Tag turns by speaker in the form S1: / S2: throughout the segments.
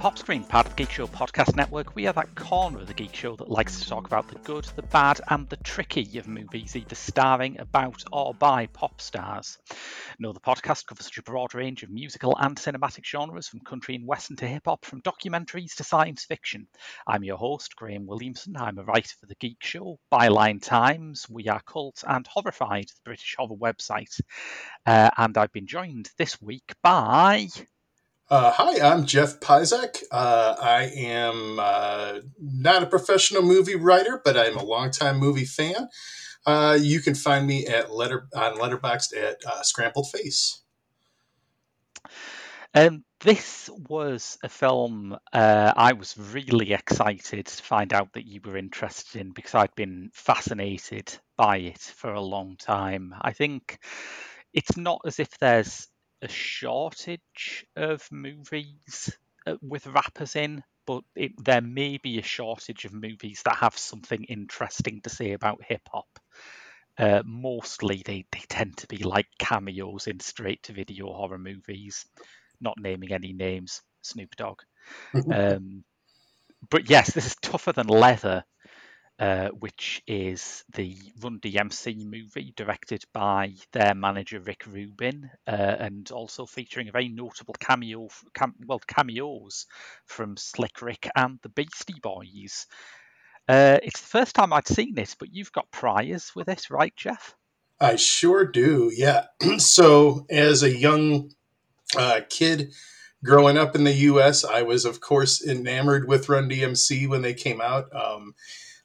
S1: Pop Screen, part of the Geek Show podcast network. We are that corner of the Geek Show that likes to talk about the good, the bad, and the tricky of movies, either starring, about, or by pop stars. No, the podcast covers such a broad range of musical and cinematic genres, from country and western to hip hop, from documentaries to science fiction. I'm your host, Graham Williamson. I'm a writer for the Geek Show, Byline Times, We Are Cult, and Horrified, the British horror website. Uh, and I've been joined this week by.
S2: Uh, hi, I'm Jeff Pizek. Uh, I am uh, not a professional movie writer, but I'm a longtime movie fan. Uh, you can find me at letter on Letterboxd at uh, Scrambled Face.
S1: Um, this was a film uh, I was really excited to find out that you were interested in because I'd been fascinated by it for a long time. I think it's not as if there's a shortage of movies uh, with rappers in, but it, there may be a shortage of movies that have something interesting to say about hip hop. Uh, mostly, they, they tend to be like cameos in straight to video horror movies, not naming any names, Snoop Dogg. um, but yes, this is tougher than leather uh, which is the Run DMC movie directed by their manager Rick Rubin, uh, and also featuring a very notable cameo, cam- well cameos from Slick Rick and the Beastie Boys. Uh, it's the first time I'd seen this, but you've got priors with this, right, Jeff?
S2: I sure do. Yeah. so, as a young uh, kid growing up in the U.S., I was, of course, enamored with Run DMC when they came out. Um,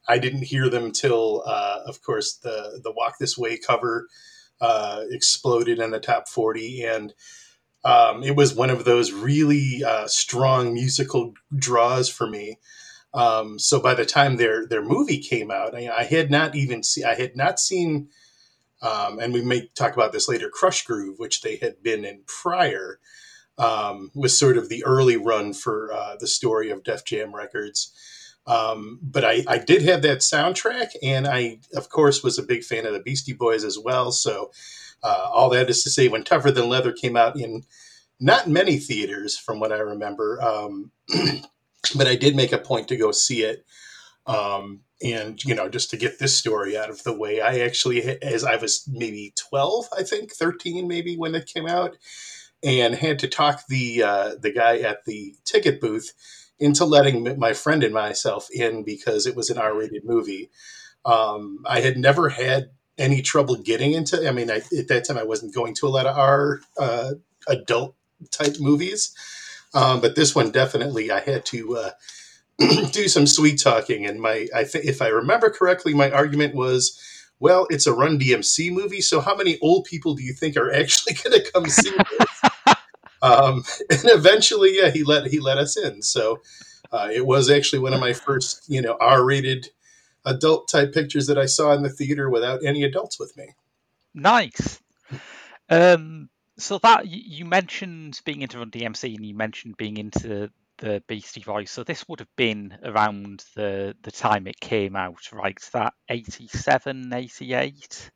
S2: I didn't hear them till, uh, of course, the the Walk This Way cover uh, exploded in the top forty, and um, it was one of those really uh, strong musical draws for me. Um, so by the time their their movie came out, I, I had not even see I had not seen, um, and we may talk about this later. Krush Groove, which they had been in prior, um, was sort of the early run for uh, the story of Def Jam Records. Um, but I, I did have that soundtrack, and I, of course, was a big fan of the Beastie Boys as well. So, uh, all that is to say, when Tougher Than Leather came out in not many theaters, from what I remember, um, but I did make a point to go see it. Um, and, you know, just to get this story out of the way, I actually, as I was maybe 12, I think, 13 maybe when it came out, and had to talk the, uh, the guy at the ticket booth into letting my friend and myself in because it was an R-rated movie. Um, I had never had any trouble getting into. I mean, I, at that time, I wasn't going to a lot of R uh, adult type movies, um, but this one definitely I had to uh, do some sweet talking. And my, I think, if I remember correctly, my argument was. Well, it's a Run DMC movie, so how many old people do you think are actually going to come see this? Um, and eventually, yeah, he let he let us in. So uh, it was actually one of my first, you know, R-rated adult type pictures that I saw in the theater without any adults with me.
S1: Nice. Um, so that you mentioned being into Run DMC, and you mentioned being into the Beastie Boys. So this would have been around the the time it came out, right? That 87, 88?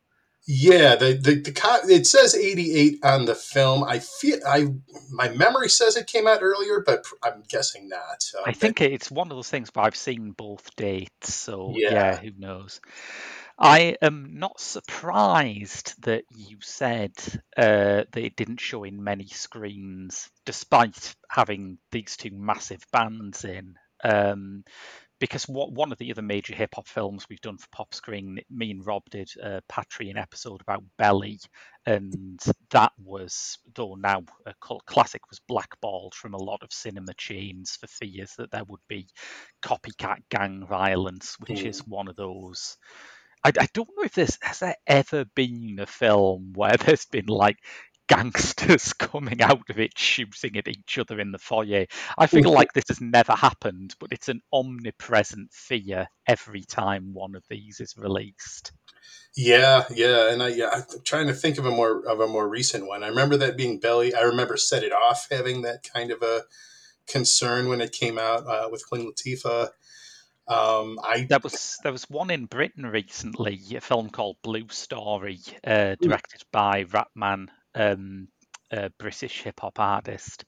S2: Yeah, the, the the it says 88 on the film. I feel I my memory says it came out earlier, but I'm guessing not.
S1: So I think it's one of those things, but I've seen both dates, so yeah, yeah who knows. I am not surprised that you said uh, that it didn't show in many screens, despite having these two massive bands in. Um, because what, one of the other major hip hop films we've done for Pop Screen, me and Rob did a Patreon episode about Belly, and that was, though now a cult classic, was blackballed from a lot of cinema chains for fears that there would be copycat gang violence, which mm. is one of those. I, I, don't know if there's has there ever been a film where there's been like gangsters coming out of it shooting at each other in the foyer. I feel like this has never happened, but it's an omnipresent fear every time one of these is released.
S2: Yeah, yeah, and I yeah, I'm trying to think of a more of a more recent one. I remember that being Belly. I remember Set It Off having that kind of a concern when it came out uh, with Queen Latifah. Um, I
S1: there was there was one in Britain recently, a film called Blue Story, uh, directed by Rapman um, a British hip hop artist,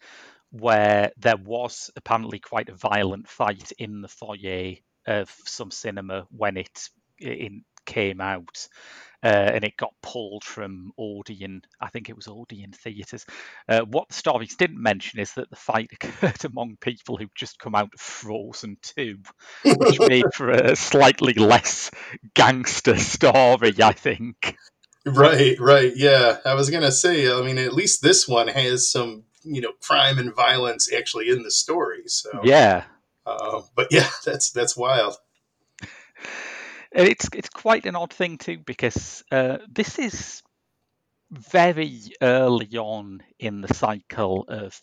S1: where there was apparently quite a violent fight in the foyer of some cinema when it, it came out uh, and it got pulled from Odeon. I think it was Odeon theatres. Uh, what the stories didn't mention is that the fight occurred among people who'd just come out of Frozen 2, which made for a slightly less gangster story, I think.
S2: Right, right, yeah. I was gonna say, I mean, at least this one has some, you know, crime and violence actually in the story. So
S1: yeah,
S2: uh, but yeah, that's that's wild.
S1: It's it's quite an odd thing too because uh, this is very early on in the cycle of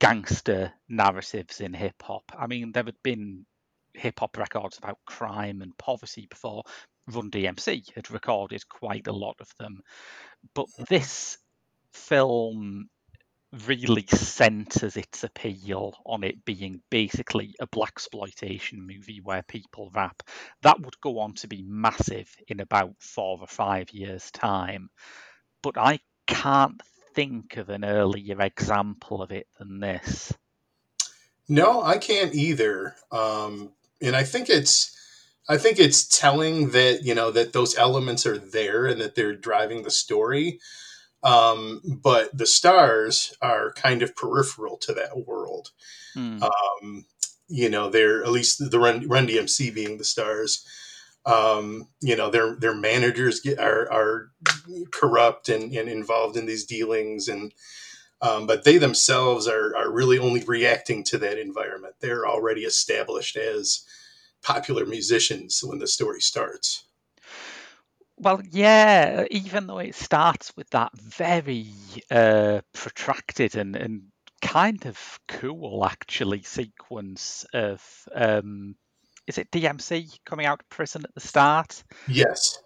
S1: gangster narratives in hip hop. I mean, there had been hip hop records about crime and poverty before. Run DMC had recorded quite a lot of them, but this film really centers its appeal on it being basically a black exploitation movie where people rap. That would go on to be massive in about four or five years' time. But I can't think of an earlier example of it than this.
S2: No, I can't either. Um, and I think it's I think it's telling that, you know, that those elements are there and that they're driving the story um, but the stars are kind of peripheral to that world. Mm. Um, you know, they're at least the Run, Run DMC being the stars. Um, you know, their their managers get, are are corrupt and, and involved in these dealings, and um, but they themselves are are really only reacting to that environment. They're already established as popular musicians when the story starts.
S1: Well, yeah, even though it starts with that very uh, protracted and, and kind of cool, actually, sequence of um, is it DMC coming out of prison at the start?
S2: Yes.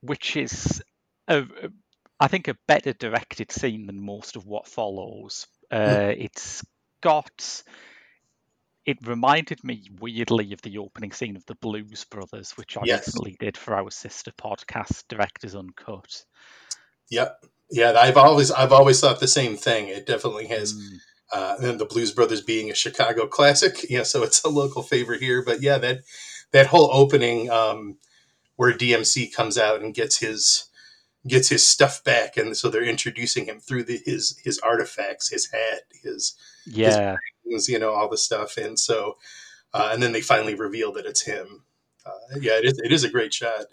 S1: Which is, a, a, I think, a better directed scene than most of what follows. Uh, it's got it reminded me weirdly of the opening scene of the Blues Brothers, which I yes. recently did for our sister podcast, Directors Uncut.
S2: Yep. Yeah, I've always I've always thought the same thing. It definitely has mm. uh, and the Blues Brothers being a Chicago classic, yeah, so it's a local favorite here. But yeah, that that whole opening um, where DMC comes out and gets his gets his stuff back, and so they're introducing him through the, his his artifacts, his hat, his
S1: yeah,
S2: his you know, all the stuff, and so uh, and then they finally reveal that it's him. Uh, yeah, it is. It is a great shot.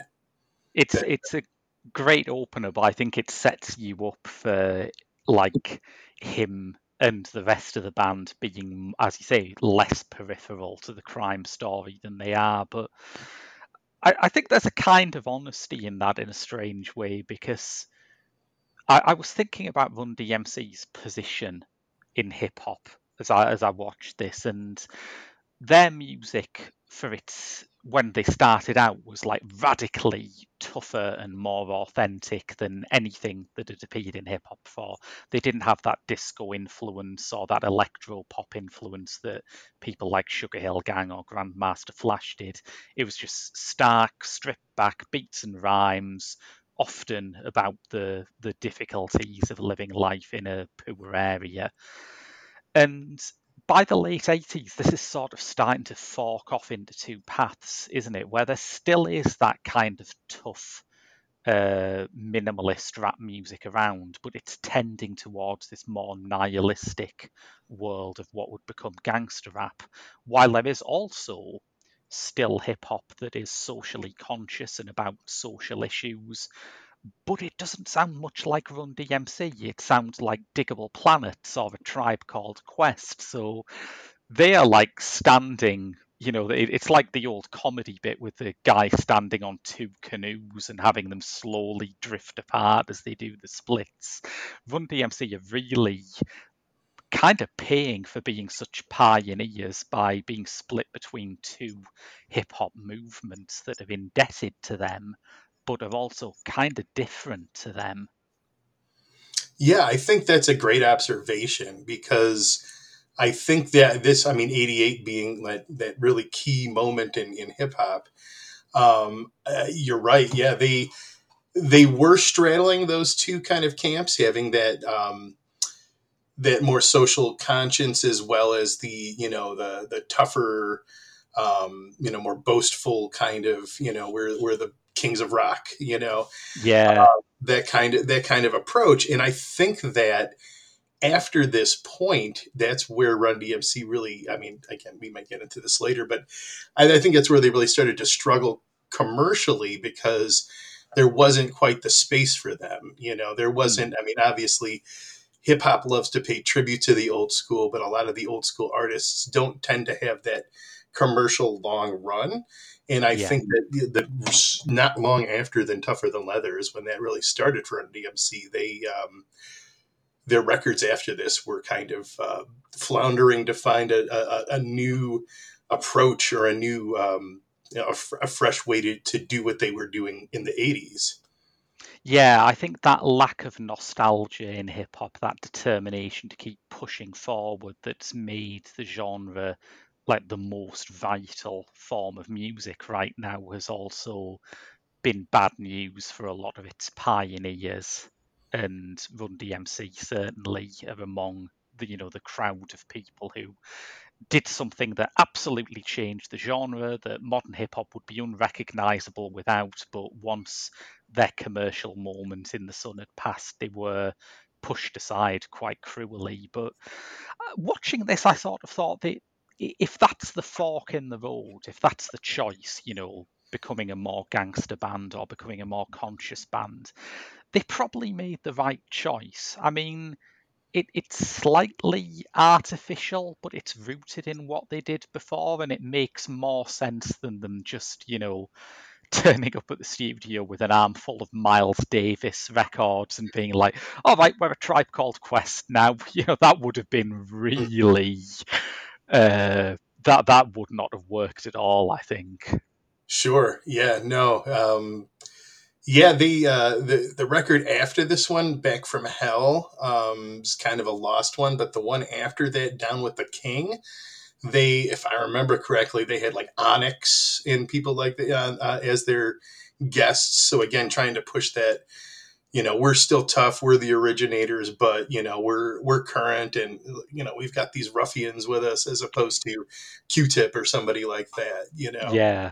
S1: It's yeah. it's a great opener, but I think it sets you up for like him and the rest of the band being, as you say, less peripheral to the crime story than they are. But I, I think there's a kind of honesty in that in a strange way because I, I was thinking about Run DMC's position in hip hop as I as I watched this, and their music for its when they started out was like radically tougher and more authentic than anything that had appeared in hip hop before. They didn't have that disco influence or that electro pop influence that people like Sugar Hill Gang or Grandmaster Flash did. It was just stark, stripped back beats and rhymes, often about the the difficulties of living life in a poor area. And by the late 80s, this is sort of starting to fork off into two paths, isn't it? Where there still is that kind of tough, uh, minimalist rap music around, but it's tending towards this more nihilistic world of what would become gangster rap, while there is also still hip hop that is socially conscious and about social issues but it doesn't sound much like Run DMC. It sounds like Diggable Planets or a tribe called Quest. So they are like standing, you know, it's like the old comedy bit with the guy standing on two canoes and having them slowly drift apart as they do the splits. Run DMC are really kind of paying for being such pioneers by being split between two hip hop movements that are indebted to them but are also kind of different to them.
S2: Yeah, I think that's a great observation because I think that this, I mean, 88 being that, that really key moment in, in hip hop, um, uh, you're right. Yeah, they, they were straddling those two kind of camps, having that, um, that more social conscience as well as the you know the the tougher um, you know more boastful kind of you know we're we're the kings of rock you know?
S1: Yeah.
S2: Uh, that kind of that kind of approach. And i think that after this point that's where run dmc really i mean again we might get into this later but I, I think that's where they really started to struggle commercially because there wasn't quite the space for them you know? There wasn't i mean obviously hip hop loves to pay tribute to the old school, but a lot of the old school artists don't tend to have that commercial long run. And I yeah. think that the, not long after than Tougher Than Leather is when that really started for DMC. They um, their records after this were kind of uh, floundering to find a, a, a, new approach or a new um, you know, a, a, fresh way to, to do what they were doing in the 80s.
S1: Yeah, I think that lack of nostalgia in hip hop, that determination to keep pushing forward, that's made the genre like the most vital form of music right now has also been bad news for a lot of its pioneers. And Run DMC certainly are among the you know the crowd of people who did something that absolutely changed the genre that modern hip hop would be unrecognizable without. But once their commercial moment in the sun had passed, they were pushed aside quite cruelly. But uh, watching this, I sort of thought that if that's the fork in the road, if that's the choice, you know, becoming a more gangster band or becoming a more conscious band, they probably made the right choice. I mean, it, it's slightly artificial, but it's rooted in what they did before, and it makes more sense than them just, you know, turning up at the studio with an armful of Miles Davis records and being like, "All right, we're a tribe called Quest now." You know, that would have been really uh, that that would not have worked at all. I think.
S2: Sure. Yeah. No. Um, yeah, the uh, the the record after this one, "Back from Hell," um, is kind of a lost one, but the one after that, "Down with the King," they, if I remember correctly, they had like Onyx and people like that uh, uh, as their guests. So again, trying to push that, you know, we're still tough, we're the originators, but you know, we're we're current, and you know, we've got these ruffians with us, as opposed to Q-Tip or somebody like that. You know,
S1: yeah.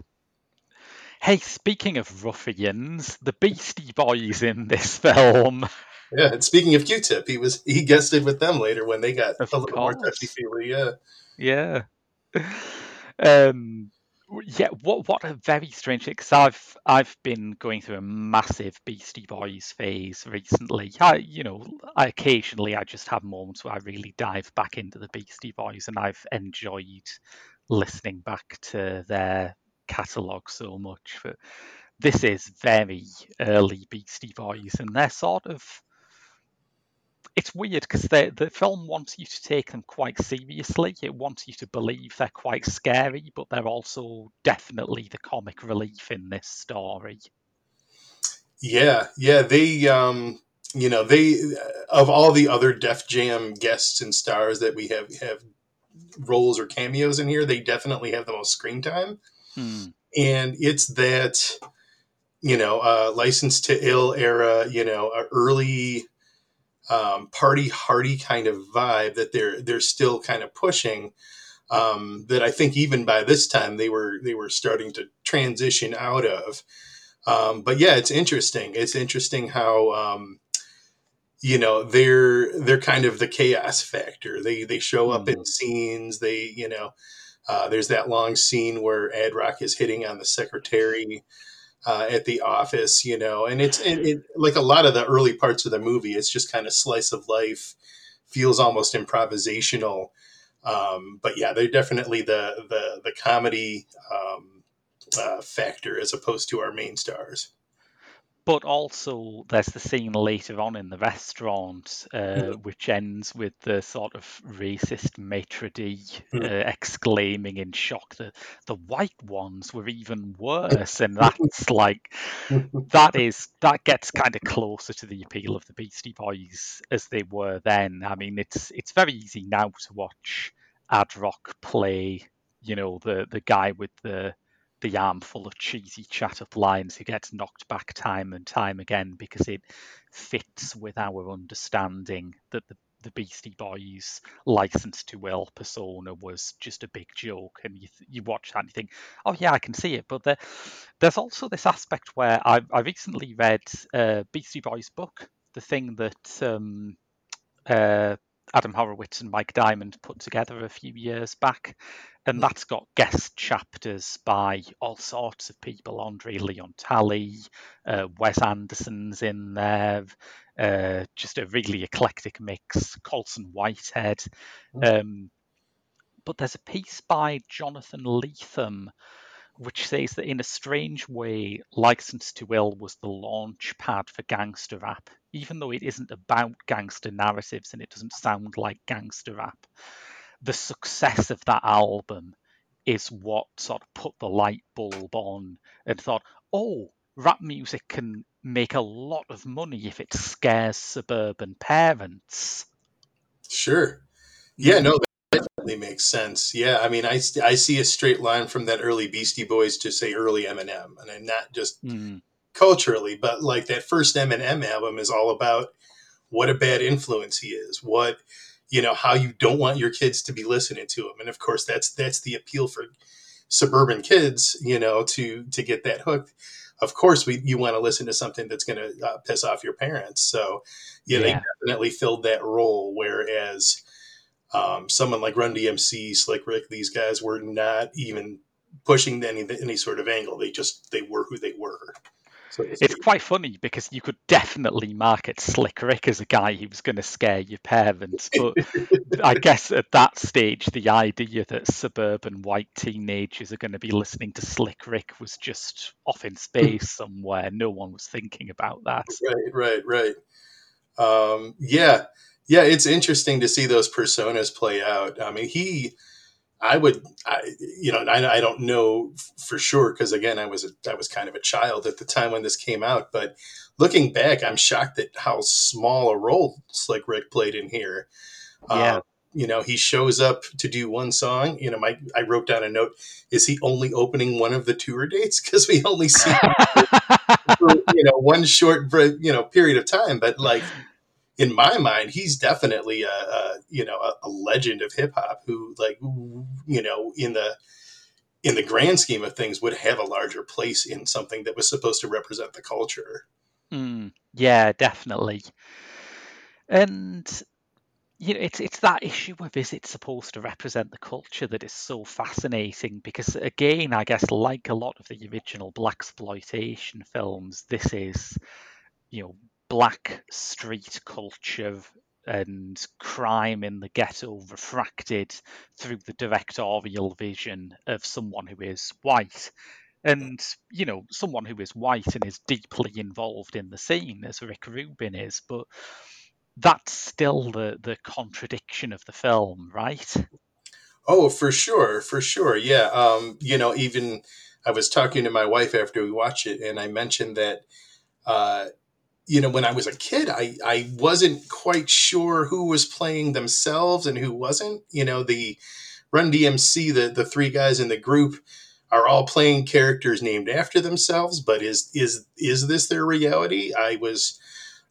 S1: Hey, speaking of ruffians, the Beastie Boys in this film.
S2: Yeah, and speaking of Q-Tip, he was he guested with them later when they got of a little course. more touchy feely. Yeah,
S1: yeah. Um, yeah, what what a very strange thing. Because I've I've been going through a massive Beastie Boys phase recently. I you know I occasionally I just have moments where I really dive back into the Beastie Boys, and I've enjoyed listening back to their catalogue so much. But this is very early Beastie Boys, and they're sort of. It's weird because the film wants you to take them quite seriously. It wants you to believe they're quite scary, but they're also definitely the comic relief in this story.
S2: Yeah, yeah, they, um, you know, they of all the other Def Jam guests and stars that we have have roles or cameos in here, they definitely have the most screen time.
S1: Hmm.
S2: And it's that, you know, uh, License to Ill era, you know, early um, party hardy kind of vibe that they're they're still kind of pushing. Um, that I think even by this time they were they were starting to transition out of. Um, but yeah, it's interesting. It's interesting how um, you know they're they're kind of the chaos factor. They they show up mm-hmm. in scenes. They you know uh, there's that long scene where Ad Rock is hitting on the secretary uh, at the office, you know, and it's and it, like a lot of the early parts of the movie. It's just kind of slice of life, feels almost improvisational. Um, but yeah, they're definitely the the the comedy um, uh, factor as opposed to our main stars
S1: but also there's the scene later on in the restaurant uh, mm. which ends with the sort of racist maitre d mm. uh, exclaiming in shock that the white ones were even worse and that's like that is that gets kind of closer to the appeal of the beastie boys as they were then i mean it's it's very easy now to watch ad rock play you know the the guy with the the arm full of cheesy chat up lines who gets knocked back time and time again because it fits with our understanding that the the Beastie Boys license to ill persona was just a big joke, and you you watch that and you think, oh yeah, I can see it. But there, there's also this aspect where I I recently read uh, Beastie Boys book, the thing that um, uh, Adam Horovitz and Mike Diamond put together a few years back. And hmm. that's got guest chapters by all sorts of people. Andre Leon Talley, uh, Wes Anderson's in there, uh, just a really eclectic mix. Colson Whitehead. Hmm. Um, but there's a piece by Jonathan Lethem which says that in a strange way, License to Ill was the launch pad for gangster rap, even though it isn't about gangster narratives and it doesn't sound like gangster rap. The success of that album is what sort of put the light bulb on and thought, oh, rap music can make a lot of money if it scares suburban parents.
S2: Sure. Yeah, no, definitely makes sense. Yeah, I mean, I, I see a straight line from that early Beastie Boys to say early Eminem, and I'm not just mm. culturally, but like that first Eminem album is all about what a bad influence he is, what you know, how you don't want your kids to be listening to him, and of course, that's that's the appeal for suburban kids, you know, to to get that hooked. Of course, we you want to listen to something that's going to uh, piss off your parents. So, yeah, yeah, they definitely filled that role. Whereas um, someone like Run DMC, Slick Rick, these guys were not even pushing any any sort of angle. They just they were who they were.
S1: So it's quite funny because you could definitely market Slick Rick as a guy who was going to scare your parents, but I guess at that stage, the idea that suburban white teenagers are going to be listening to Slick Rick was just off in space somewhere. No one was thinking about that.
S2: Right, right, right. Um, yeah, yeah, it's interesting to see those personas play out. I mean, he, I would, I, you know, I, I don't know for sure because again, I was a, I was kind of a child at the time when this came out. But looking back, I'm shocked at how small a role Slick Rick played in here.
S1: Yeah. Um,
S2: you know, he shows up to do one song. You know, my I wrote down a note: Is he only opening one of the tour dates? Because we only see for, you know one short you know period of time. But like in my mind, he's definitely a, a you know a, a legend of hip hop who like you know in the in the grand scheme of things would have a larger place in something that was supposed to represent the culture.
S1: Mm, yeah, definitely. And you know, it's it's that issue of is it supposed to represent the culture that is so fascinating because again, I guess like a lot of the original black exploitation films, this is you know black street culture and crime in the ghetto refracted through the directorial vision of someone who is white. And, you know, someone who is white and is deeply involved in the scene, as Rick Rubin is, but that's still the, the contradiction of the film, right?
S2: Oh, for sure, for sure. Yeah. Um, you know, even I was talking to my wife after we watched it, and I mentioned that uh, you know, when I was a kid, I, I wasn't quite sure who was playing themselves and who wasn't. You know, the Run DMC, the, the three guys in the group are all playing characters named after themselves, but is is is this their reality? I was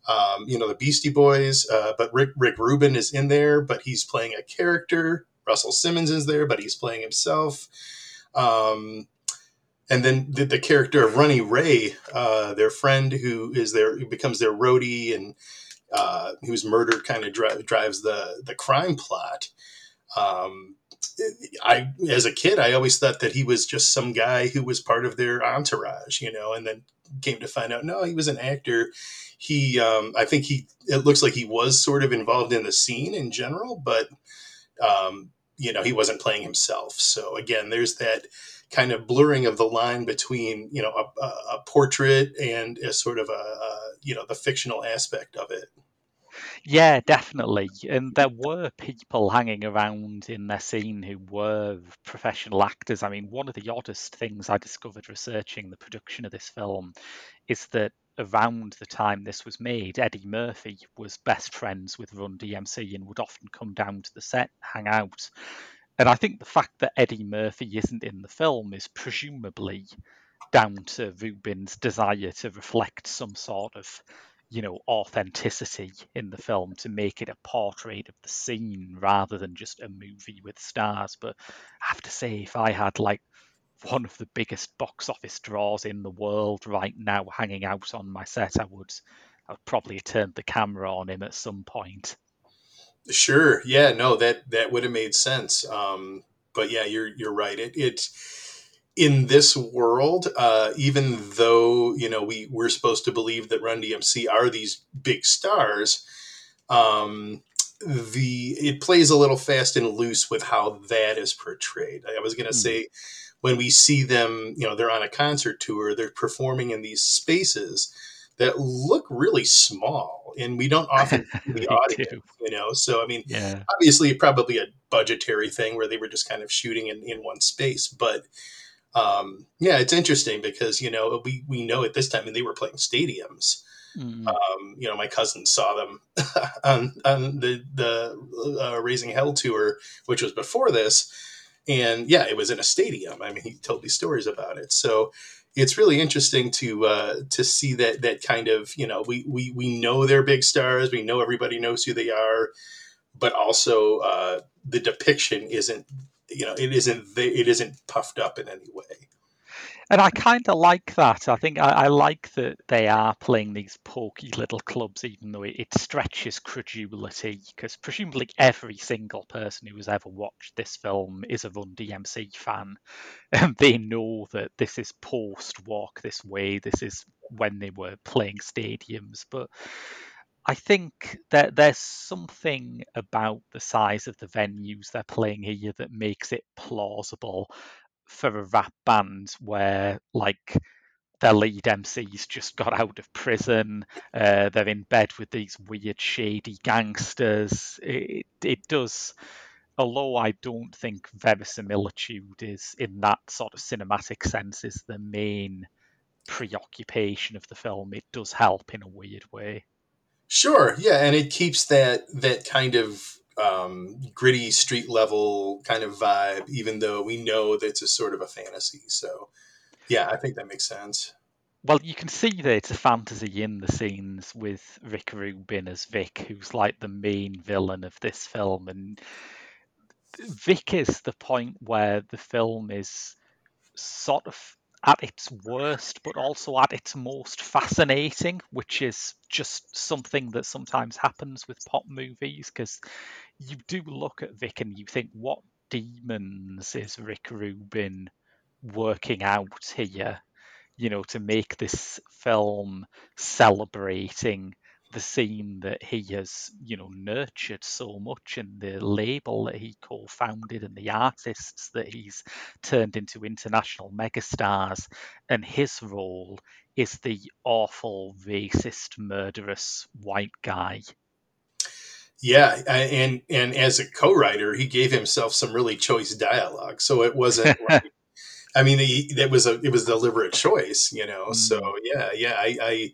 S2: um, you know, the Beastie Boys, uh, but Rick Rick Rubin is in there, but he's playing a character. Russell Simmons is there, but he's playing himself. Um, and then the, the character of Runny Ray, uh, their friend who is their who becomes their roadie and uh, who's murdered, kind of dri- drives the the crime plot. Um, I, as a kid, I always thought that he was just some guy who was part of their entourage, you know, and then came to find out, no, he was an actor. He, um, I think he, it looks like he was sort of involved in the scene in general, but, um, you know, he wasn't playing himself. So again, there's that kind of blurring of the line between you know a, a portrait and a sort of a, a, you know the fictional aspect of it.
S1: Yeah definitely. And there were people hanging around in their scene who were professional actors. I mean one of the oddest things i discovered researching the production of this film is that around the time this was made, Eddie Murphy was best friends with Run DMC and would often come down to the set, hang out. And I think the fact that Eddie Murphy isn't in the film is presumably down to Rubin's desire to reflect some sort of you know, authenticity in the film to make it a portrait of the scene rather than just a movie with stars. But I have to say, if I had like one of the biggest box office draws in the world right now hanging out on my set, I would I would probably turned the camera on him at some point.
S2: Sure. Yeah. No. That that would have made sense. Um, but yeah, you're you're right. It it in this world, uh, even though you know we we're supposed to believe that Run DMC are these big stars, um, the it plays a little fast and loose with how that is portrayed. I was going to mm. say when we see them, you know, they're on a concert tour, they're performing in these spaces that look really small and we don't often the audience you know? So i mean yeah. obviously probably a budgetary thing where they were just kind of shooting in, in one space but um, yeah it's interesting because you know we, we know at this time and they were playing stadiums. Mm. um, you know my cousin saw them on, on the the uh, raising hell tour which was before this and yeah it was in a stadium. I mean he told me stories about it. So it's really interesting to uh, to see that that kind of you know we we we know they're big stars, we know everybody knows who they are, but also uh, the depiction isn't you know it isn't it isn't puffed up in any way.
S1: And I kind of like that. I think I, I, like that they are playing these pokey little clubs, even though it, it stretches credulity, because presumably every single person who has ever watched this film is a Run DMC fan. And they know that this is post Walk This Way, this is when they were playing stadiums. But I think that there's something about the size of the venues they're playing here that makes it plausible for a rap band where like their lead MC's just got out of prison. Uh, they're in bed with these weird, shady gangsters. It, it does, although I don't think verisimilitude is, in that sort of cinematic sense, is the main preoccupation of the film. It does help in a weird way.
S2: Sure, yeah, and it keeps that that kind of um, gritty street level kind of vibe, even though we know that it's a sort of a fantasy. So, yeah, I think that makes sense.
S1: Well, you can see that it's a fantasy in the scenes with Rick Rubin as Vic, who's like the main villain of this film. And Vic is the point where the film is sort of at its worst, but also at its most fascinating, which is just something that sometimes happens with pop movies because you do look at Vic and you think, what demons is Rick Rubin working out here? You know, to make this film celebrating the scene that he has, you know, nurtured so much and the label that he co-founded and the artists that he's turned into international megastars. And his role is the awful, racist, murderous white guy.
S2: Yeah, and and as a co-writer, he gave himself some really choice dialogue, so it wasn't. like, I mean, that was a it was deliberate choice, you know. Mm. So yeah, yeah, I, I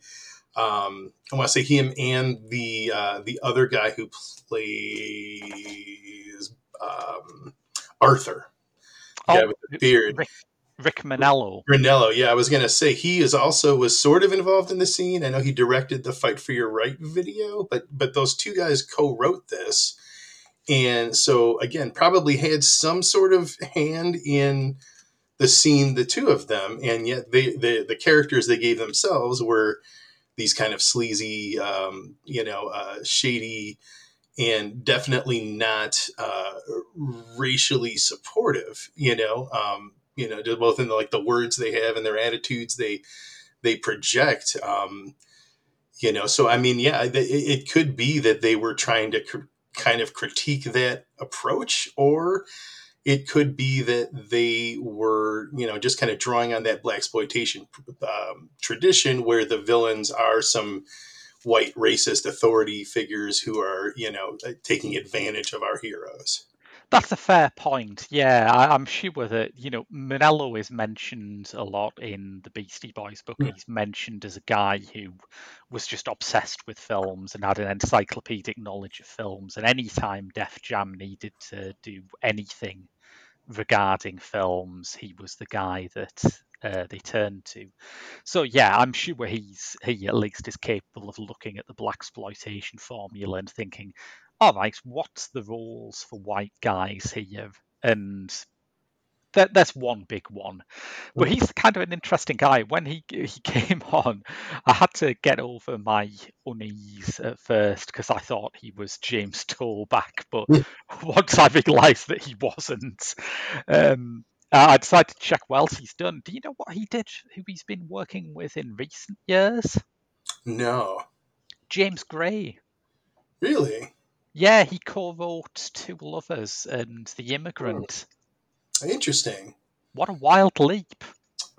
S2: um, I want to say him and the uh, the other guy who plays um, Arthur.
S1: Oh, with the beard. Rick, Rick Grinello.
S2: Grinello, yeah, I was gonna say he is also was sort of involved in the scene. I know he directed the "Fight for Your Right" video, but but those two guys co-wrote this, and so again, probably had some sort of hand in the scene, the two of them, and yet they the the characters they gave themselves were these kind of sleazy, um, you know, uh, shady, and definitely not uh, racially supportive. You know, um, you know, both in the, like the words they have and their attitudes they they project. Um, you know, so I mean, yeah, it, it could be that they were trying to cr- kind of critique that approach, or it could be that they were, you know, just kind of drawing on that black exploitation um, tradition where the villains are some white racist authority figures who are, you know, uh, taking advantage of our heroes.
S1: That's a fair point. Yeah, I, am sure that you know Grinello is mentioned a lot in the Beastie Boys book. Mm. He's mentioned as a guy who was just obsessed with films and had an encyclopedic knowledge of films. And anytime Def Jam needed to do anything regarding films, he was the guy that uh, they turned to. So yeah, I'm sure he's he at least is capable of looking at the black exploitation formula and thinking, all right, what's the roles for white guys here? And that, that's one big one. But he's kind of an interesting guy. When he he came on, I had to get over my unease at first because I thought he was James Toback, but once I realised that he wasn't, um, I decided to check what else he's done. Do you know what he did? Who he's been working with in recent years?
S2: No.
S1: James Gray.
S2: Really?
S1: Yeah, he co-wrote Two Lovers and The Immigrant.
S2: Interesting.
S1: What a wild leap.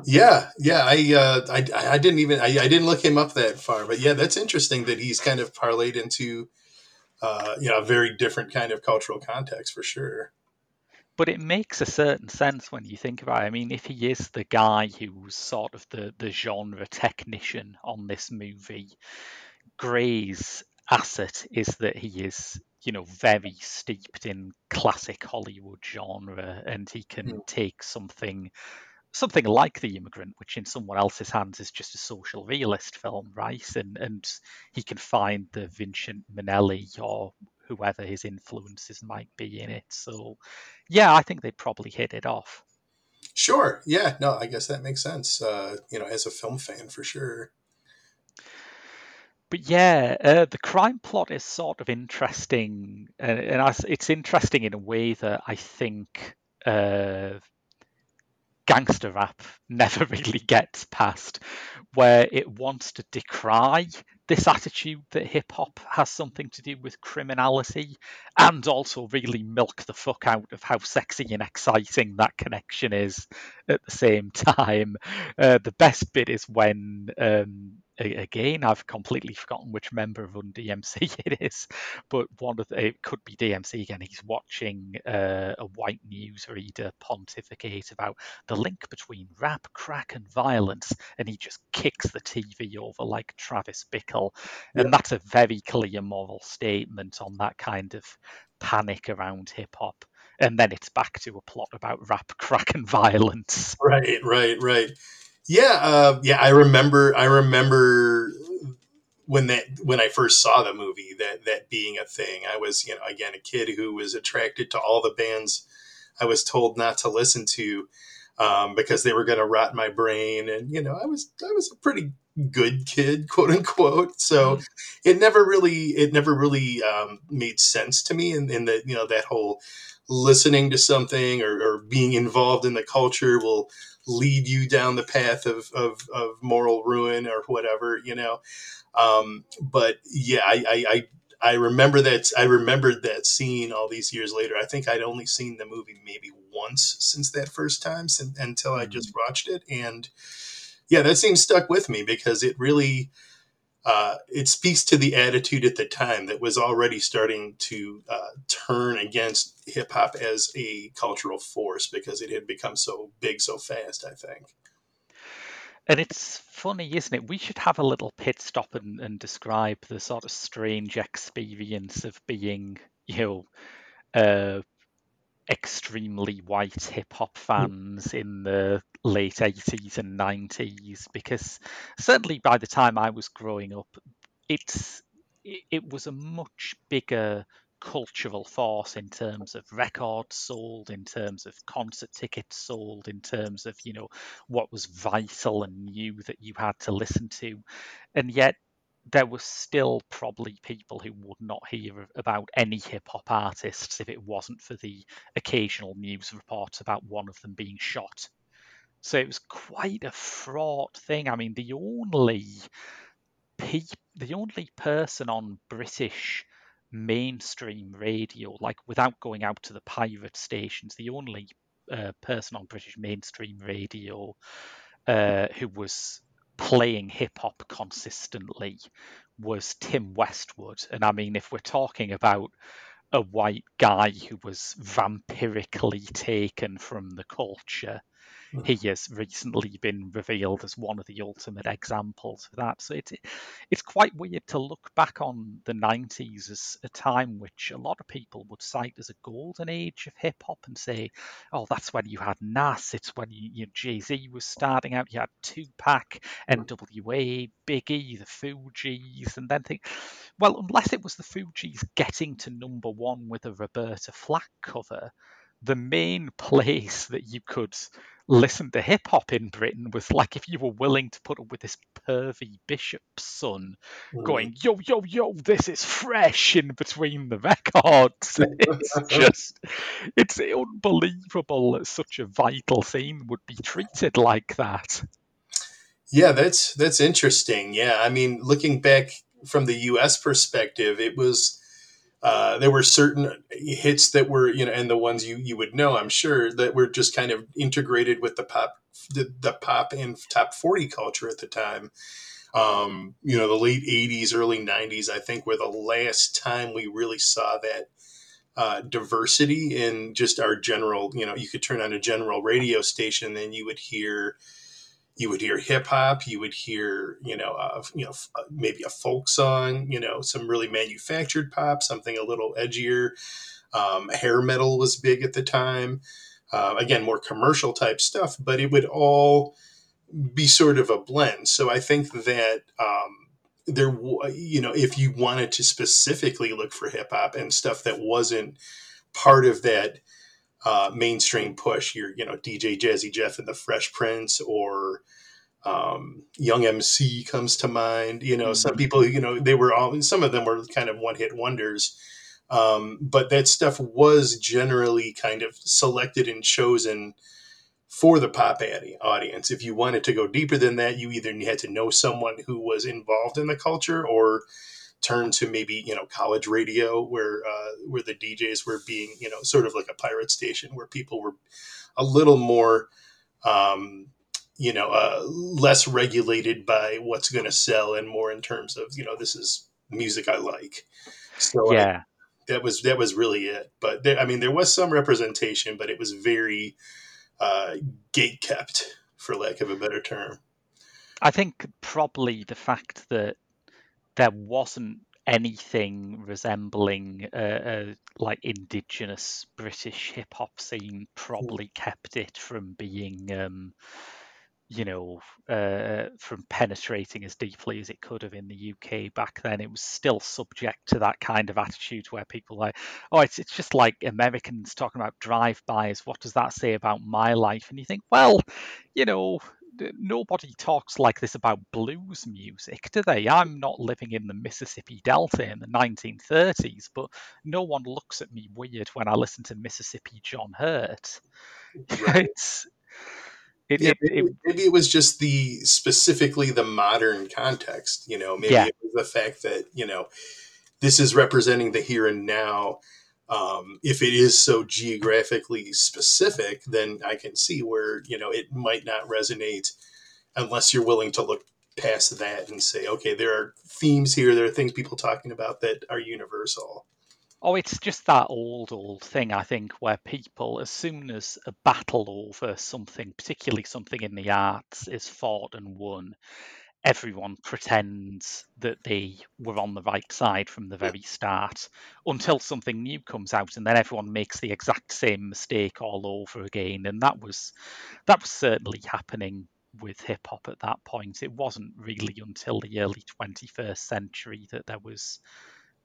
S2: Yeah, yeah. I uh, I, I didn't even I, I didn't look him up that far, but yeah, that's interesting that he's kind of parlayed into uh, you know a very different kind of cultural context for sure.
S1: But it makes a certain sense when you think about it. I mean, if he is the guy who's sort of the, the genre technician on this movie, Gray's asset is that he is you know very steeped in classic Hollywood genre, and he can mm. take something something like The Immigrant, which in someone else's hands is just a social realist film, right? And and he can find the Vincent Minnelli or whoever his influences might be in it. So, yeah, I think they'd probably hit it off.
S2: Sure. Yeah. No, I guess that makes sense. Uh, you know, as a film fan, for sure
S1: but yeah, uh, the crime plot is sort of interesting, and, and I, it's interesting in a way that I think uh, gangster rap never really gets past, where it wants to decry this attitude that hip hop has something to do with criminality and also really milk the fuck out of how sexy and exciting that connection is at the same time. Uh, the best bit is when um, again, I've completely forgotten which member of Run DMC it is, but one of the, it could be DMC again. He's watching uh, a white newsreader pontificate about the link between rap, crack, and violence, and he just kicks the TV over like Travis Bickle, and yeah. that's a very clear moral statement on that kind of panic around hip hop. And then it's back to a plot about rap, crack, and violence.
S2: Right, right, right. Yeah, uh, yeah, I remember. I remember when that when I first saw the movie that that being a thing. I was, you know, again a kid who was attracted to all the bands I was told not to listen to um, because they were going to rot my brain, and you know, I was I was a pretty good kid, quote unquote. So mm-hmm. it never really it never really um, made sense to me, and that you know that whole listening to something or, or being involved in the culture will lead you down the path of, of, of moral ruin or whatever, you know. Um, but yeah, I, I, I, I remember that. I remembered that scene all these years later. I think I'd only seen the movie maybe once since that first time, since, until I just mm-hmm. watched it, and yeah, that scene stuck with me because it really uh, it speaks to the attitude at the time that was already starting to uh, turn against hip hop as a cultural force because it had become so big so fast. I think.
S1: And it's funny, isn't it? We should have a little pit stop and, and describe the sort of strange experience of being, you know, uh, extremely white hip hop fans in the late 80s and 90s because certainly by the time I was growing up it's it was a much bigger cultural force in terms of records sold in terms of concert tickets sold in terms of you know what was vital and new that you had to listen to. And yet there were still probably people who would not hear about any hip hop artists if it wasn't for the occasional news reports about one of them being shot. So it was quite a fraught thing. I mean, the only pe- the only person on British mainstream radio, like without going out to the pirate stations, the only uh, person on British mainstream radio uh, who was playing hip hop consistently was Tim Westwood. And I mean, if we're talking about a white guy who was vampirically taken from the culture, he mm. has recently been revealed as one of the ultimate examples of that. So it's it's quite weird to look back on the '90s as a time which a lot of people would cite as a golden age of hip hop and say, "Oh, that's when you had Nas. It's when you, you know, Jay Z was starting out. You had Tupac, mm. N.W.A., Biggie, the Fugees, and then think, well, unless it was the Fugees getting to number one with a Roberta Flack cover." The main place that you could listen to hip hop in Britain was like if you were willing to put up with this pervy bishop's son mm. going, yo, yo, yo, this is fresh in between the records. It's just, it's unbelievable that such a vital scene would be treated like that.
S2: Yeah, that's that's interesting. Yeah, I mean, looking back from the U.S. perspective, it was uh, there were certain hits that were you know and the ones you you would know i'm sure that were just kind of integrated with the pop the, the pop and top 40 culture at the time. Um, you know the late 80s early 90s i think were the last time we really saw that uh, diversity in just our general you know you could turn on a general radio station and you would hear you would hear hip hop, you would hear, you know, uh, you know, uh, maybe a folk song, you know, some really manufactured pop, something a little edgier. Um, hair metal was big at the time. Uh, again, more commercial type stuff, but it would all be sort of a blend. So I think that um, there, you know, if you wanted to specifically look for hip hop and stuff that wasn't part of that uh, mainstream push. Your you know DJ Jazzy Jeff and the Fresh Prince or um, Young MC comes to mind. You know, mm-hmm. some people you know they were all some of them were kind of one hit wonders. Um, but that stuff was generally kind of selected and chosen for the pop audience. If you wanted to go deeper than that, you either had to know someone who was involved in the culture or turn to maybe you know college radio where uh, where the DJs were being you know sort of like a pirate station where people were a little more um, you know uh, less regulated by what's going to sell and more in terms of you know this is music I like.
S1: So yeah. I,
S2: that was that was really it. But there, I mean, there was some representation, but it was very uh, gate kept, for lack of a better term.
S1: I think probably the fact that there wasn't anything resembling a, a, like indigenous British hip hop scene probably kept it from being um, you know uh, from penetrating as deeply as it could have in the UK back then. It was still subject to that kind of attitude where people like oh it's it's just like Americans talking about drive-bys. What does that say about my life? And you think well you know nobody talks like this about blues music, do they? I'm not living in the Mississippi Delta in the 1930s, but no one looks at me weird when I listen to Mississippi John Hurt. Right. it's
S2: it, yeah, it, maybe, it, maybe, it was just the specifically the modern context. You know, maybe yeah. it was the fact that you know this is representing the here and now um, if it is so geographically specific, then I can see where you know it might not resonate unless you're willing to look past that and say, okay, there are themes here, there are things people talking about that are universal.
S1: Oh, it's just that old, old thing, I think, where people, as soon as a battle over something, particularly something in the arts, is fought and won, everyone pretends that they were on the right side from the hmm. very start until something new comes out and then everyone makes the exact same mistake all over again. And that was that was certainly happening with hip hop at that point. It wasn't really until the early 21st century that there was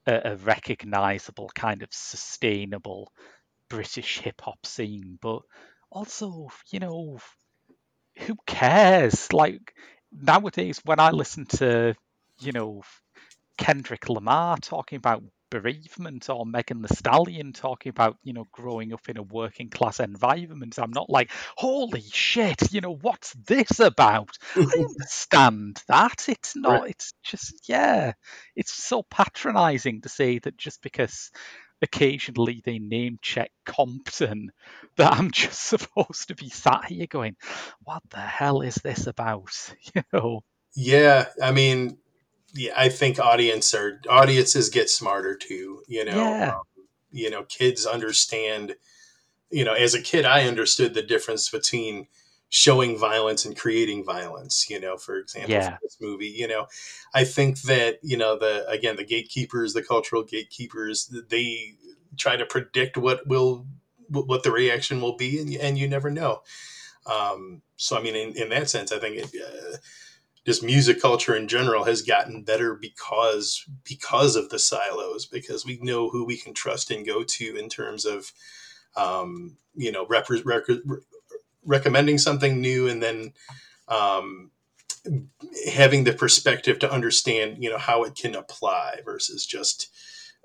S1: a, a recognizable kind of sustainable british hip hop scene. But also you know who cares? Like nowadays when I listen to, you know, Kendrick Lamar talking about bereavement or Megan Thee Stallion talking about, you know, growing up in a working class environment, I'm not like, holy shit, you know, what's this about? I understand that. It's not, it's just, yeah, it's so patronizing to say that just because occasionally they name check Compton that I'm just supposed to be sat here going, what the hell is this about? You know?
S2: Yeah, I mean, yeah, I think audience are audiences get smarter too. You know, yeah. um, you know, kids understand. You know, as a kid, I understood the difference between showing violence and creating violence you know for example
S1: Yeah.
S2: this movie you know i think that you know the again the gatekeepers the cultural gatekeepers they try to predict what will what the reaction will be and, and you never know um, so i mean in, in that sense i think it, uh, just music culture in general has gotten better because because of the silos because we know who we can trust and go to in terms of um, you know rep- rec- recommending something new and then um, having the perspective to understand you know how it can apply versus just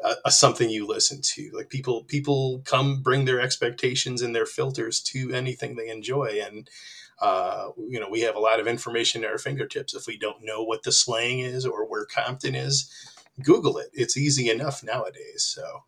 S2: a, a, something you listen to. Like people people come bring their expectations and their filters to anything they enjoy and uh, you know we have a lot of information at our fingertips. If we don't know what the slang is or where compton is google it. It's easy enough nowadays so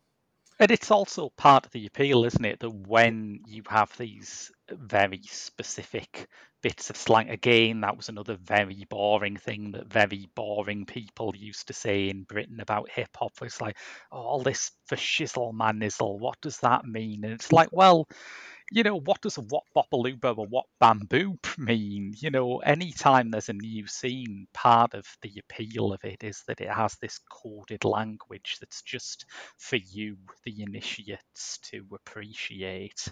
S1: and it's also part of the appeal, isn't it, that when you have these very specific bits of slang, again, that was another very boring thing that very boring people used to say in Britain about hip hop. It's like, oh, all this for shizzle manizzle, what does that mean? And it's like, well, you know, what does a what bopalooba or what bamboo mean? You know, anytime there's a new scene, part of the appeal of it is that it has this coded language that's just for you, the initiates, to appreciate.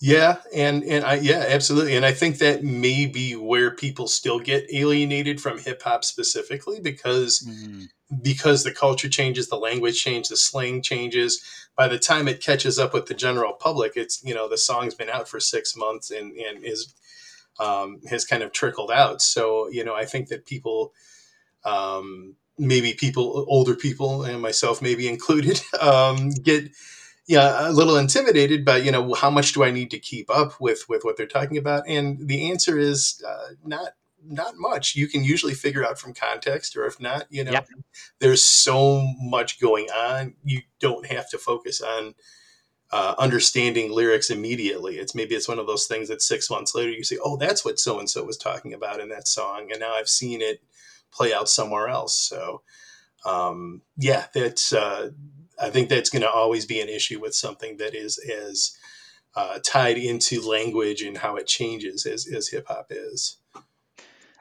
S2: Yeah, and and I yeah, absolutely. And I think that may be where people still get alienated from hip hop specifically because mm. because the culture changes, the language changes, the slang changes. By the time it catches up with the general public, it's you know the song's been out for six months and and is um, has kind of trickled out. So you know I think that people. Um, maybe people older people and myself maybe included um, get yeah, a little intimidated, but you know, how much do I need to keep up with with what they're talking about? And the answer is uh, not not much. You can usually figure out from context, or if not, you know, yep. there's so much going on. You don't have to focus on uh, understanding lyrics immediately. It's maybe it's one of those things that six months later you say, "Oh, that's what so and so was talking about in that song," and now I've seen it play out somewhere else. So, um, yeah, that's. Uh, I think that's going to always be an issue with something that is as uh, tied into language and how it changes as, as hip hop is.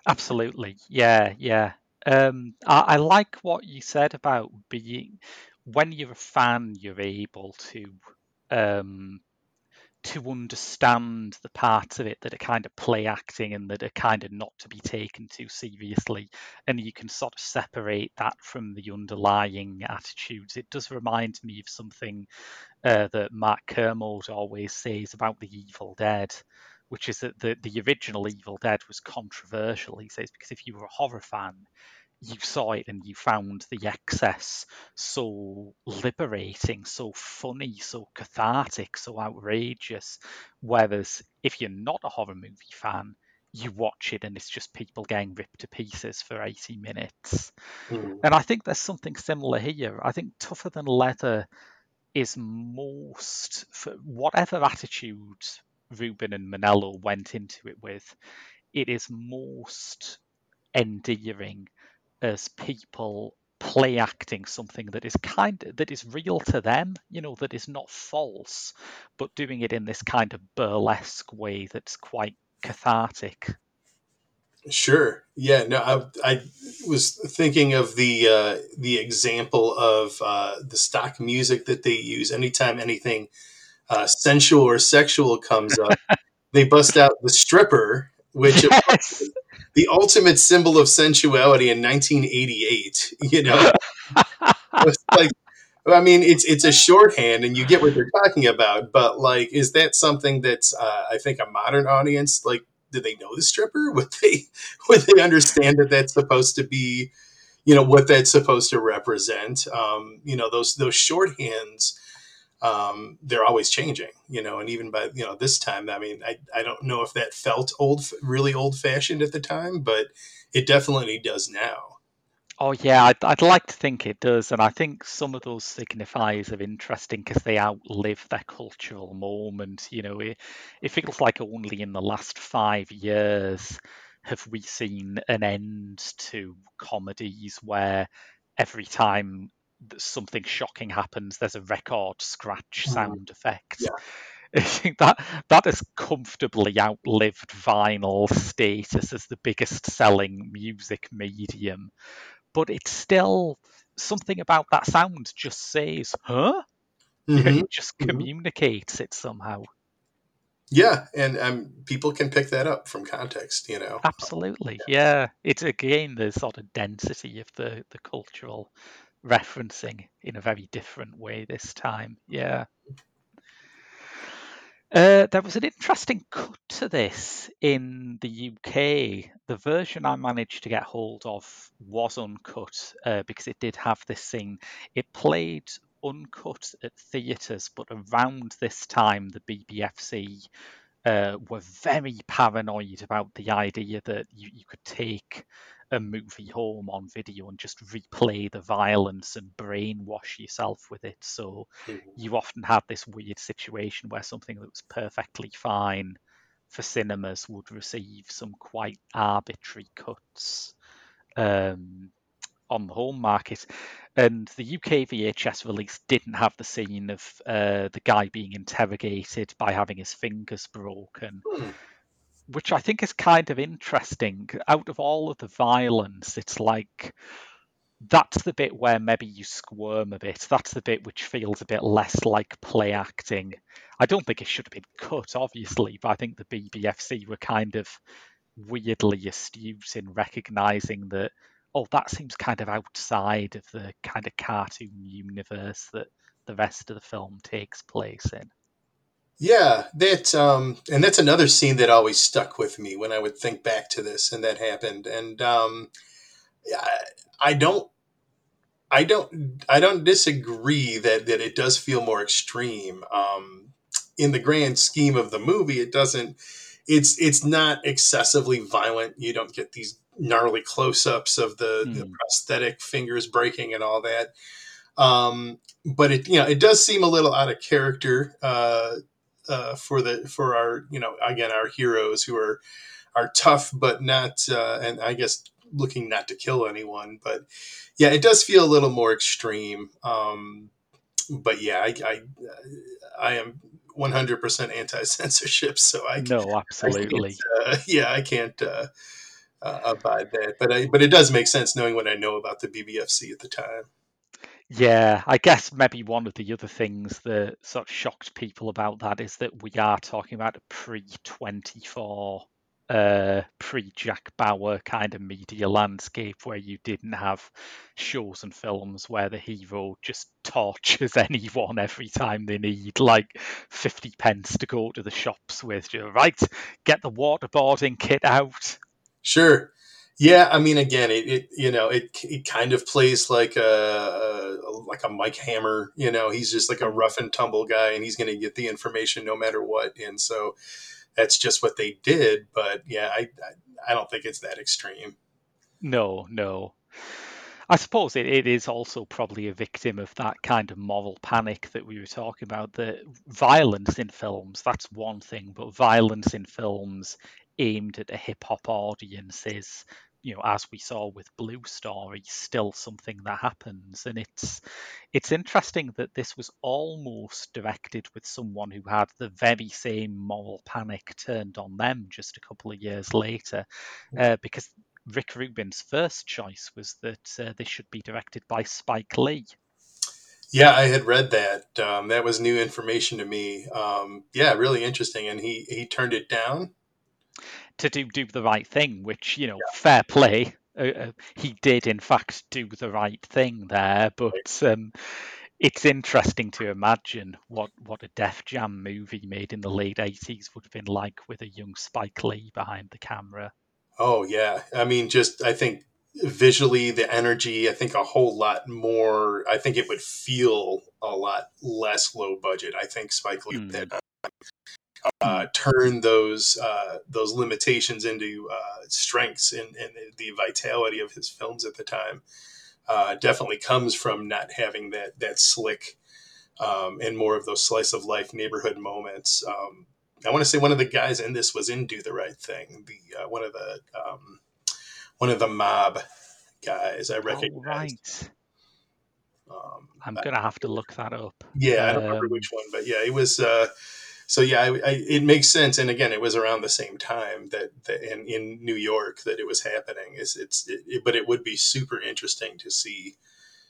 S1: Absolutely. Yeah, yeah. Um, I, I, like what you said about being, when you're a fan, you're able to um, to understand the parts of it that are kind of play acting and that are kind of not to be taken too seriously. And you can sort of separate that from the underlying attitudes. It does remind me of something uh, that Mark Kermode always says about the Evil Dead. Which is that the, the original Evil Dead was controversial, he says, because if you were a horror fan, you saw it and you found the excess so liberating, so funny, so cathartic, so outrageous. Whereas if you're not a horror movie fan, you watch it and it's just people getting ripped to pieces for 80 minutes. Mm. And I think there's something similar here. I think Tougher Than Leather is most, for whatever attitude Rubin and Menello went into it with, it is most endearing as people play acting something that is kind that is real to them, you know, that is not false, but doing it in this kind of burlesque way that's quite cathartic.
S2: Sure. Yeah. No, I, I was thinking of the uh, the example of uh, the stock music that they use anytime anything uh, sensual or sexual comes up. they bust out the stripper, which yes the ultimate symbol of sensuality in 1988. You know, like, I mean, it's it's a shorthand, and you get what they're talking about. But like, is that something that's uh, I think a modern audience like? Do they know the stripper? Would they would they understand that that's supposed to be, you know, what that's supposed to represent? Um, you know, those those shorthands um, they're always changing, you know, and even by, you know, this time, I mean, I, I don't know if that felt old, really old fashioned at the time, but it definitely does now.
S1: Oh yeah, I'd, I'd like to think it does, and I think some of those signifiers are interesting because they outlive their cultural moment. You know, it, it feels like only in the last five years have we seen an end to comedies where every time something shocking happens, there's a record scratch mm-hmm. sound effect.
S2: Yeah.
S1: I think that that has comfortably outlived vinyl status as the biggest selling music medium. But it's still something about that sound just says, huh?
S2: Mhm.
S1: It just communicates it somehow.
S2: Yeah, and um, people can pick that up from context, you know.
S1: Absolutely, yeah. It's again the sort of density of the the cultural referencing in a very different way this time. Yeah. Uh, there was an interesting cut to this in the UK. The version I managed to get hold of was uncut uh, because it did have this thing. It played uncut at theatres, but around this time, the BBFC uh, were very paranoid about the idea that you, you could take a movie home on video and just replay the violence and brainwash yourself with it. So
S2: Mhm.
S1: you often have this weird situation where something that was perfectly fine for cinemas would receive some quite arbitrary cuts um, on the home market. And the UK VHS release didn't have the scene of uh, the guy being interrogated by having his fingers broken
S2: Hmm.
S1: Which I think is kind of interesting. Out of all of the violence, it's like that's the bit where maybe you squirm a bit. That's the bit which feels a bit less like play acting. I don't think it should have been cut, obviously, but I think the BBFC were kind of weirdly astute in recognizing that, oh, that seems kind of outside of the kind of cartoon universe that the rest of the film takes place in.
S2: Yeah, that um, and that's another scene that always stuck with me when I would think back to this and that happened. And um, I, I don't, I don't, I don't disagree that that it does feel more extreme. Um, in the grand scheme of the movie, it doesn't. It's it's not excessively violent. You don't get these gnarly close-ups of the, the
S1: Hmm.
S2: prosthetic fingers breaking and all that. Um, but it you know it does seem a little out of character. Uh, uh, for the for our you know again our heroes who are are tough but not uh, and I guess looking not to kill anyone but yeah it does feel a little more extreme. Um, but yeah I I, I am 100% anti censorship so I,
S1: No,
S2: I can't
S1: absolutely.
S2: uh, yeah I can't uh, uh, abide that. But I but it does make sense knowing what I know about the BBFC at the time
S1: Yeah, I guess maybe one of the other things that sort of shocked people about that is that we are talking about a pre 24, uh, pre Jack Bauer kind of media landscape where you didn't have shows and films where the hero just tortures anyone every time they need like 50 pence to go to the shops with. You right, get the waterboarding kit out.
S2: Sure. Yeah, I mean, again, it, it you know it it kind of plays like a, like a Mike Hammer. You know, he's just like a mm-hmm. rough and tumble guy, and he's going to get the information no matter what. And so that's just what they did. But yeah, I I, I don't think it's that extreme.
S1: No, no. I suppose it, it is also probably a victim of that kind of moral panic that we were talking about. The violence in films, that's one thing, but violence in films aimed at a hip hop audience is, you know, as we saw with Blue Story, still something that happens. And it's it's interesting that this was almost directed with someone who had the very same moral panic turned on them just a couple of years later, uh, because Rick Rubin's first choice was that uh, this should be directed by Spike Lee.
S2: Yeah, I had read that. Um, that was new information to me. Um, yeah, really interesting. And he he turned it down.
S1: To do do the right thing, which you know, fair play. Uh, uh, he did, in fact, do the right thing there, but um, it's interesting to imagine what what a Def Jam movie made in the late eighties would have been like with a young Spike Lee behind the camera.
S2: Oh yeah, I mean, just I think visually the energy. I think a whole lot more. I think it would feel a lot less low budget. I think Spike Lee
S1: Hmm.
S2: did uh, turn those uh, those limitations into uh, strengths and, and the vitality of his films at the time. Uh, definitely comes from not having that that slick um, and more of those slice of life neighborhood moments. Um, I want to say one of the guys in this was in Do the Right Thing. The uh, one of the um, one of the mob guys I
S1: Oh,
S2: recognize.
S1: right.
S2: Um,
S1: I'm gonna have to look that up.
S2: yeah, I don't remember
S1: Um,
S2: which one, but yeah, it was. So yeah, I, I, it makes sense. And again, it was around the same time that, that in, in New York that it was happening. Is it's, it, it, but it would be super interesting to see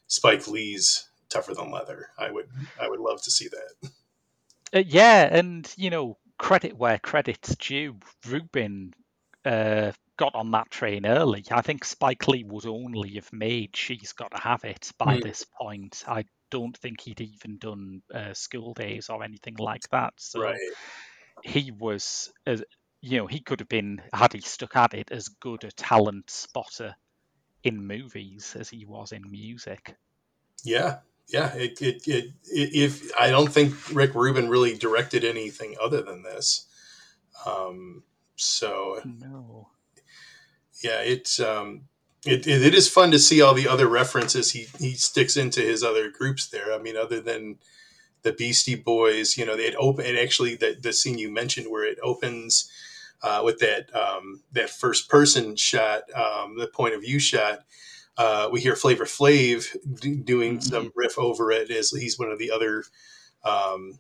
S2: Spike Lee's Tougher Than Leather. I would, I would love to see that.
S1: Uh, yeah, and you know, credit where credit's due. Rubin uh, got on that train early. I think Spike Lee would only have made She's Got to Have It by mm. this point. I don't think he'd even done uh, School Daze or anything like that. So
S2: right.
S1: he was, as you know, he could have been, had he stuck at it, as good a talent spotter in movies as he was in music.
S2: Yeah, yeah. It, it, it, if I don't think Rick Rubin really directed anything other than this. Um, so
S1: no.
S2: Yeah, it's um, it, it, it is fun to see all the other references he he sticks into his other groups there. I mean, other than the Beastie Boys, you know, they open and actually the the scene you mentioned where it opens uh, with that um, that first person shot, um, the point of view shot. Uh, we hear Flavor Flav doing mm-hmm. some riff over it as he's one of the other um,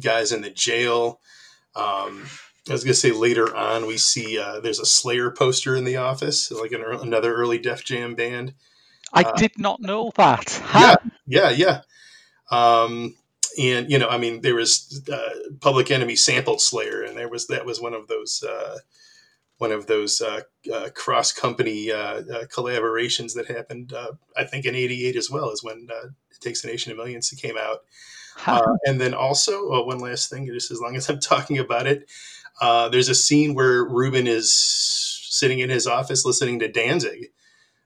S2: guys in the jail. Um, I was gonna say later on we see uh, there's a Slayer poster in the office, like an, another early Def Jam band.
S1: I uh, did not know that.
S2: Yeah, yeah, yeah. Um, and you know, I mean, there was uh, Public Enemy sampled Slayer, and there was that was one of those uh, one of those uh, uh, cross company collaborations that happened. I think in '88 as well as when "It Takes a Nation of Millions" came out. and then also, oh, one last thing, just as long as I'm talking about it, uh, there's a scene where Rubin is sitting in his office listening to Danzig.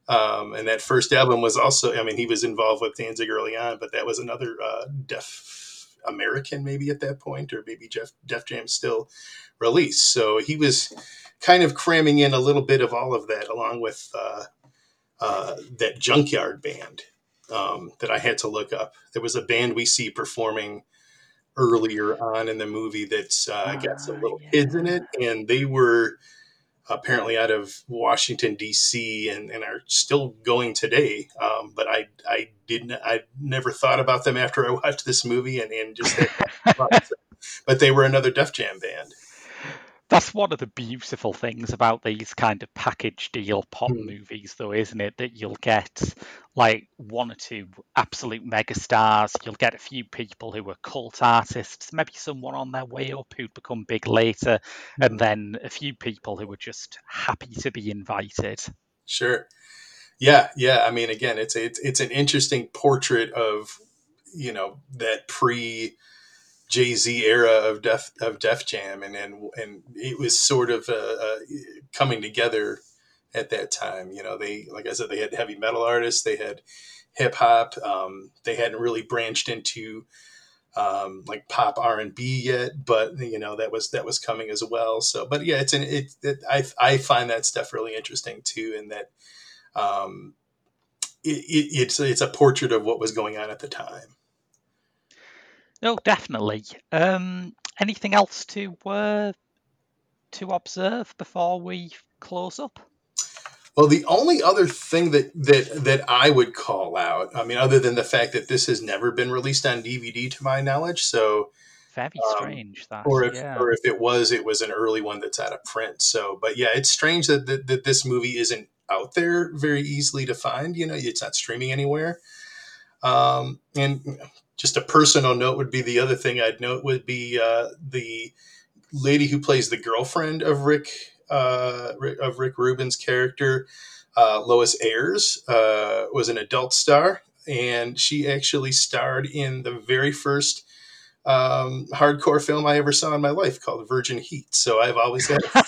S2: Um, and that first album was also, I mean, he was involved with Danzig early on, but that was another uh, Def American maybe at that point, or maybe Jeff Def Jam still released. So he was kind of cramming in a little bit of all of that, along with uh, uh, that Junkyard band um, that I had to look up. There was a band we see performing earlier on in the movie that's uh, got some little yeah. kids in it, and they were apparently out of Washington D.C. and, and are still going today. Um, but I I didn't I never thought about them after I watched this movie, and and just but they were another Def Jam band
S1: that's one of the beautiful things about these kind of package deal pop mm. movies, though, isn't it? That you'll get like one or two absolute megastars. You'll get a few people who are cult artists, maybe someone on their way up who'd become big later, mm. and hmm. then a few people who are just happy to be invited.
S2: Sure. Yeah, yeah. I mean, again, it's a, it's, it's an interesting portrait of you know that pre Jay Z era of Def of Def Jam, and and and it was sort of uh, uh, coming together at that time. You know, they like I said, they had heavy metal artists, they had hip hop, um, they hadn't really branched into um, like pop R and B yet, but you know that was that was coming as well. So, but yeah, it's an it, it I I find that stuff really interesting too, and that um, it, it, it's it's a portrait of what was going on at the time.
S1: No, definitely. Um, anything else to uh, to observe before we close up?
S2: Well, the only other thing that that that I would call out, I mean, other than the fact that this has never been released on DVD, to my knowledge, so
S1: very um, strange that,
S2: or if
S1: yeah.
S2: or if it was, it was an early one that's out of print. So, but yeah, it's strange that that, that this movie isn't out there very easily to find. You know, it's not streaming anywhere. Um, and just a personal note would be the other thing I'd note would be uh, the lady who plays the girlfriend of Rick uh, of Rick Rubin's character, uh, Lois Ayres, uh, was an adult star, and she actually starred in the very first um, hardcore film I ever saw in my life called Virgin Heat. So I've always had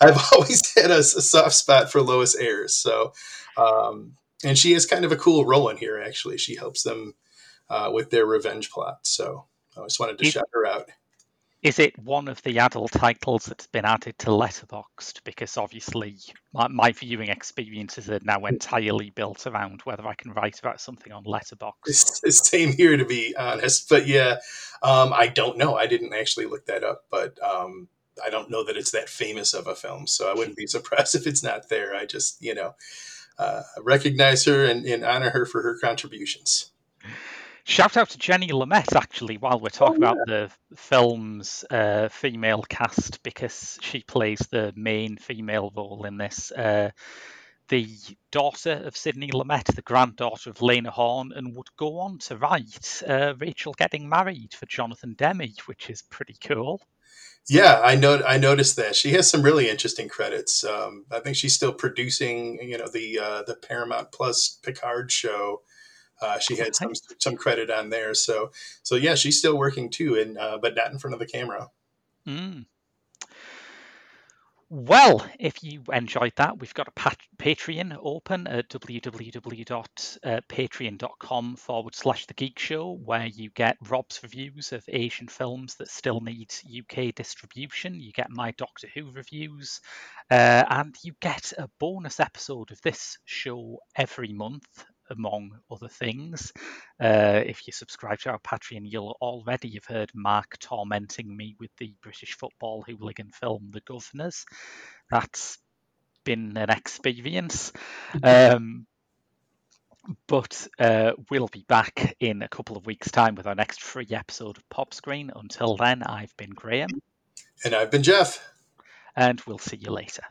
S2: I've always had a, a, soft spot for Lois Ayres. So um, and she has kind of a cool role in here. Actually, she helps them uh, with their revenge plot. So I just wanted to shout her out.
S1: Is it one of the adult titles that's been added to Letterboxd? Because obviously, my, my viewing experiences are now entirely built around whether I can write about something on Letterboxd.
S2: Same here, to be honest. But yeah, um, I don't know. I didn't actually look that up, but um, I don't know that it's that famous of a film, so I wouldn't be surprised if it's not there. I just, you know, uh, recognize her and, and honor her for her contributions
S1: Shout out to Jenny Lumet, actually, while we're talking oh, yeah. about the film's uh, female cast, because she plays the main female role in this. Uh, the daughter of Sidney Lumet, the granddaughter of Lena Horne, and would go on to write uh, Rachel Getting Married for Jonathan Demme, which is pretty cool.
S2: Yeah, I know. I noticed that she has some really interesting credits. Um, I think she's still producing, you know, the uh, the Paramount Plus Picard show. Uh, she had some some credit on there, so so yeah, she's still working too, and uh, but not in front of the camera.
S1: Mm. Well, if you enjoyed that, we've got a pat- Patreon open at www.patreon.com forward slash The Geek Show, where you get Rob's reviews of Asian films that still need UK distribution. You get my Doctor Who reviews, uh, and you get a bonus episode of this show every month among other things. Uh, if you subscribe to our Patreon, you'll already have heard Mark tormenting me with the British football hooligan film The Guvnors. That's been an experience. Um, but uh, we'll be back in a couple of weeks' time with our next free episode of Pop Screen. Until then, I've been Graham.
S2: And I've been Jeff.
S1: And we'll see you later.